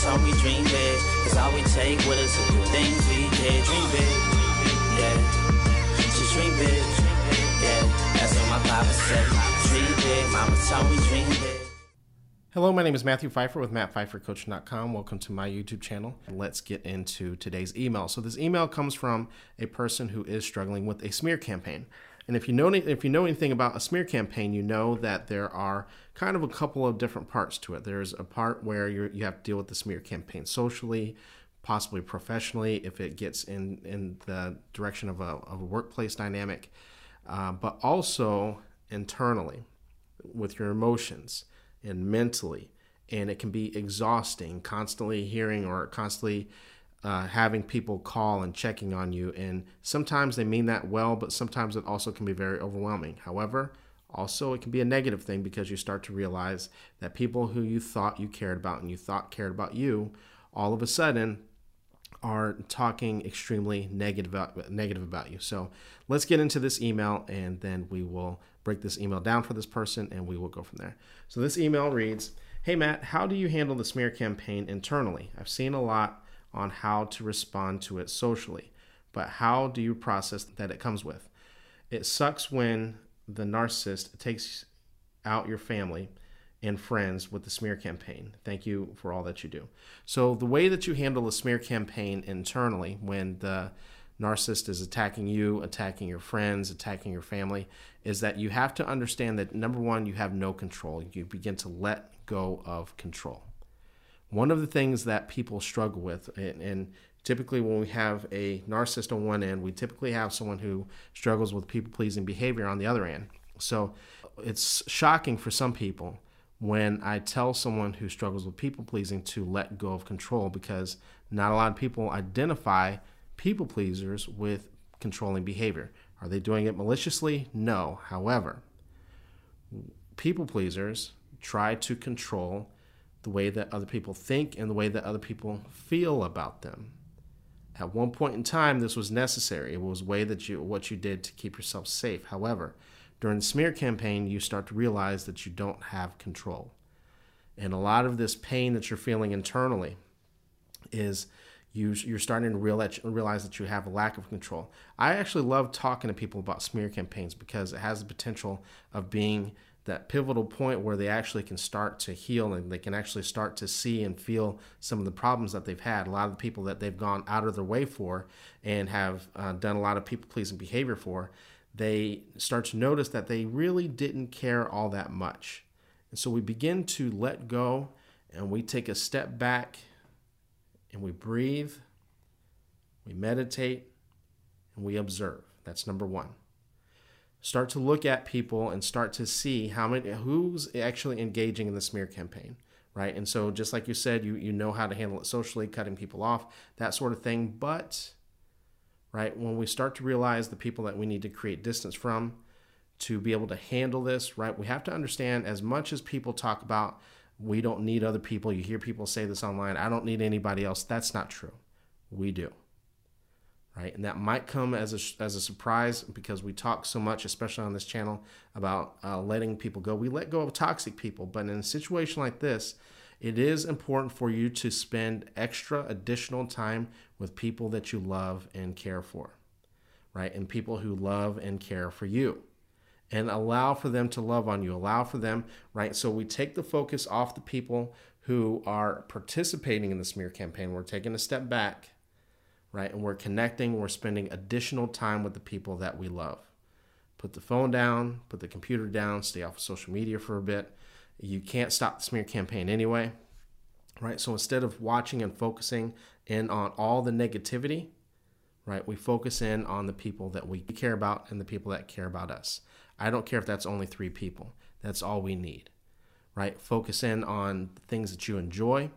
told me dream big. All we take with us the things we did. Dream big, yeah. Just dream big, yeah. That's what my said. Dream big, mama told me dream big. Hello, my name is Matthew Phifer with MattPhiferCoaching.com. Welcome to my YouTube channel. Let's get into today's email. So this email comes from a person who is struggling with a smear campaign. And if you know if you know anything about a smear campaign, you know that there are kind of a couple of different parts to it. There's a part where you you have to deal with the smear campaign socially, possibly professionally, if it gets in in the direction of a, of a workplace dynamic, uh, but also internally with your emotions and mentally. And it can be exhausting, constantly hearing or constantly uh, having people call and checking on you. And sometimes they mean that well, but sometimes it also can be very overwhelming. However, also it can be a negative thing because you start to realize that people who you thought you cared about and you thought cared about you, all of a sudden are talking extremely negative about, negative about you. So let's get into this email and then we will break this email down for this person and we will go from there. So this email reads Hey Matt, how do you handle the smear campaign internally? I've seen a lot on how to respond to it socially, but how do you process that it comes with? It sucks when the narcissist takes out your family and friends with the smear campaign. Thank you for all that you do. So, the way that you handle the smear campaign internally when the narcissist is attacking you, attacking your friends, attacking your family, is that you have to understand that number one, you have no control. You begin to let go of control. One of the things that people struggle with, and, and typically when we have a narcissist on one end, we typically have someone who struggles with people pleasing behavior on the other end. So it's shocking for some people when I tell someone who struggles with people pleasing to let go of control because not a lot of people identify people pleasers with controlling behavior. Are they doing it maliciously? No. However, people pleasers try to control the way that other people think and the way that other people feel about them. At one point in time, this was necessary. It was way that you what you did to keep yourself safe. However, during the smear campaign, you start to realize that you don't have control. And a lot of this pain that you're feeling internally is you, you're starting to realize that you have a lack of control. I actually love talking to people about smear campaigns because it has the potential of being that pivotal point where they actually can start to heal and they can actually start to see and feel some of the problems that they've had. A lot of the people that they've gone out of their way for and have uh, done a lot of people pleasing behavior for, they start to notice that they really didn't care all that much. And so we begin to let go and we take a step back and we breathe, we meditate, and we observe. That's number one. Start to look at people and start to see how many who's actually engaging in the smear campaign, right? And so just like you said, you you know how to handle it socially, cutting people off, that sort of thing. But right, when we start to realize the people that we need to create distance from to be able to handle this, right? We have to understand as much as people talk about we don't need other people. You hear people say this online. I don't need anybody else. That's not true. We do. Right? And that might come as a, as a surprise because we talk so much, especially on this channel, about uh, letting people go. We let go of toxic people. But in a situation like this, it is important for you to spend extra additional time with people that you love and care for, right? And people who love and care for you and allow for them to love on you. Allow for them, right? So we take the focus off the people who are participating in the smear campaign. We're taking a step back, right? And we're connecting, we're spending additional time with the people that we love. Put the phone down, put the computer down, stay off of social media for a bit. You can't stop the smear campaign anyway, right? So instead of watching and focusing in on all the negativity, right, we focus in on the people that we care about and the people that care about us. I don't care if that's only three people. That's all we need, right? Focus in on things that you enjoy,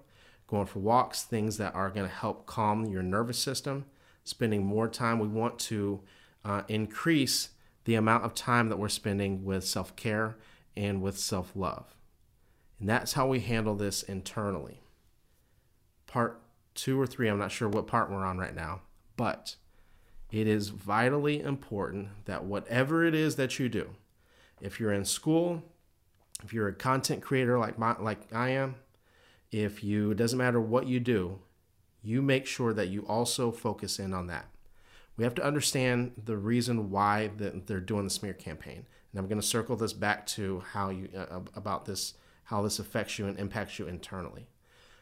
going for walks, things that are going to help calm your nervous system, spending more time. We want to uh, increase the amount of time that we're spending with self care and with self love. And that's how we handle this internally. Part two or three, I'm not sure what part we're on right now, but it is vitally important that whatever it is that you do, if you're in school, if you're a content creator like my, like I am, if you, it doesn't matter what you do, you make sure that you also focus in on that. We have to understand the reason why they're doing the smear campaign. And I'm going to circle this back to how you, uh, about this, how this affects you and impacts you internally.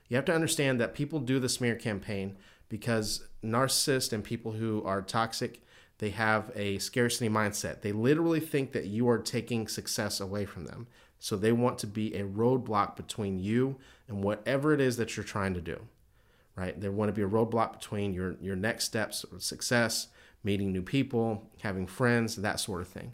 You have to understand that people do the smear campaign because narcissists and people who are toxic, they have a scarcity mindset. They literally think that you are taking success away from them. So they want to be a roadblock between you and whatever it is that you're trying to do. Right? They want to be a roadblock between your your next steps success, meeting new people, having friends, that sort of thing.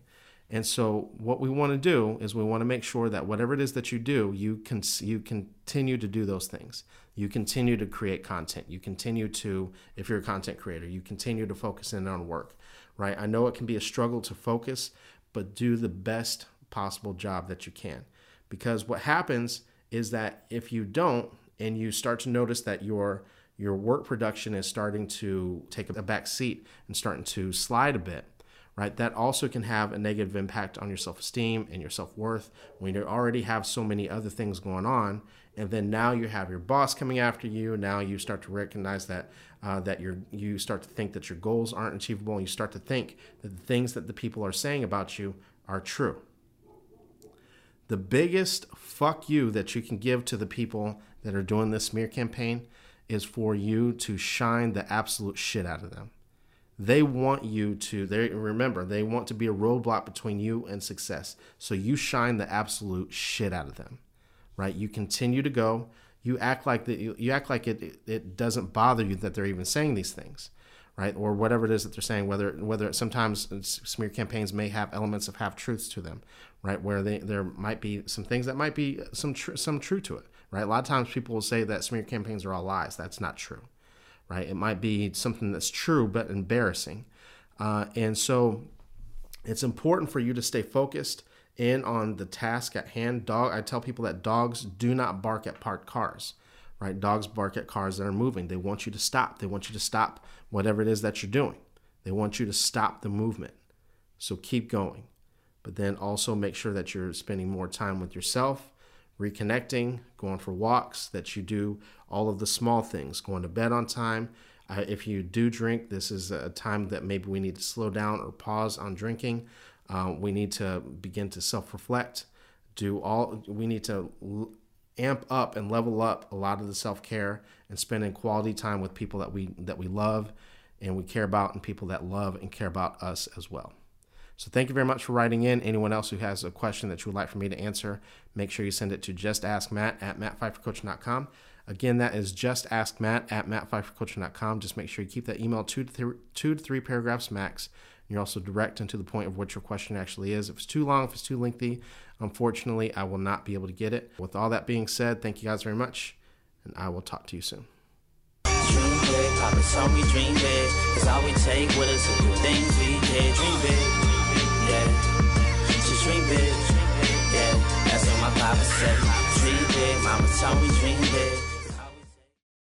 And so what we want to do is we want to make sure that whatever it is that you do, you can you continue to do those things. You continue to create content. You continue to if you're a content creator, you continue to focus in on work, right? I know it can be a struggle to focus, but do the best possible job that you can. Because what happens is that if you don't and you start to notice that your your work production is starting to take a back seat and starting to slide a bit, right? That also can have a negative impact on your self esteem and your self worth when you already have so many other things going on. And then now you have your boss coming after you. Now you start to recognize that uh, that you you start to think that your goals aren't achievable, and you start to think that the things that the people are saying about you are true. The biggest fuck you that you can give to the people that are doing this smear campaign is for you to shine the absolute shit out of them. They want you to they remember they want to be a roadblock between you and success. So you shine the absolute shit out of them right? You continue to go. You act like that you, you act like it it doesn't bother you that they're even saying these things right or whatever it is that they're saying whether whether sometimes smear campaigns may have elements of half truths to them right where they there might be some things that might be some tr- some true to it right a lot of times people will say that smear campaigns are all lies that's not true right? It might be something that's true but embarrassing. Uh, and so it's important for you to stay focused in on the task at hand. Dog, I tell people that dogs do not bark at parked cars, right? Dogs bark at cars that are moving. They want you to stop. They want you to stop whatever it is that you're doing. They want you to stop the movement. So keep going. But then also make sure that you're spending more time with yourself reconnecting, going for walks, that you do all of the small things, going to bed on time. Uh, if you do drink, this is a time that maybe we need to slow down or pause on drinking. Uh, we need to begin to self reflect. Do all we need to amp up and level up a lot of the self care and spending quality time with people that we that we love and we care about and people that love and care about us as well. So thank you very much for writing in. Anyone else who has a question that you would like for me to answer, make sure you send it to justaskmatt at mattphifercoaching.com. Again, that is justaskmatt at mattphifercoaching.com. Just make sure you keep that email two to, th- two to three paragraphs max. You're also direct and to the point of what your question actually is. If it's too long, if it's too lengthy, unfortunately, I will not be able to get it. With all that being said, thank you guys very much, and I will talk to you soon. Big, big, big yeah. Big. That's what my papa said. Dream big, mama told me dream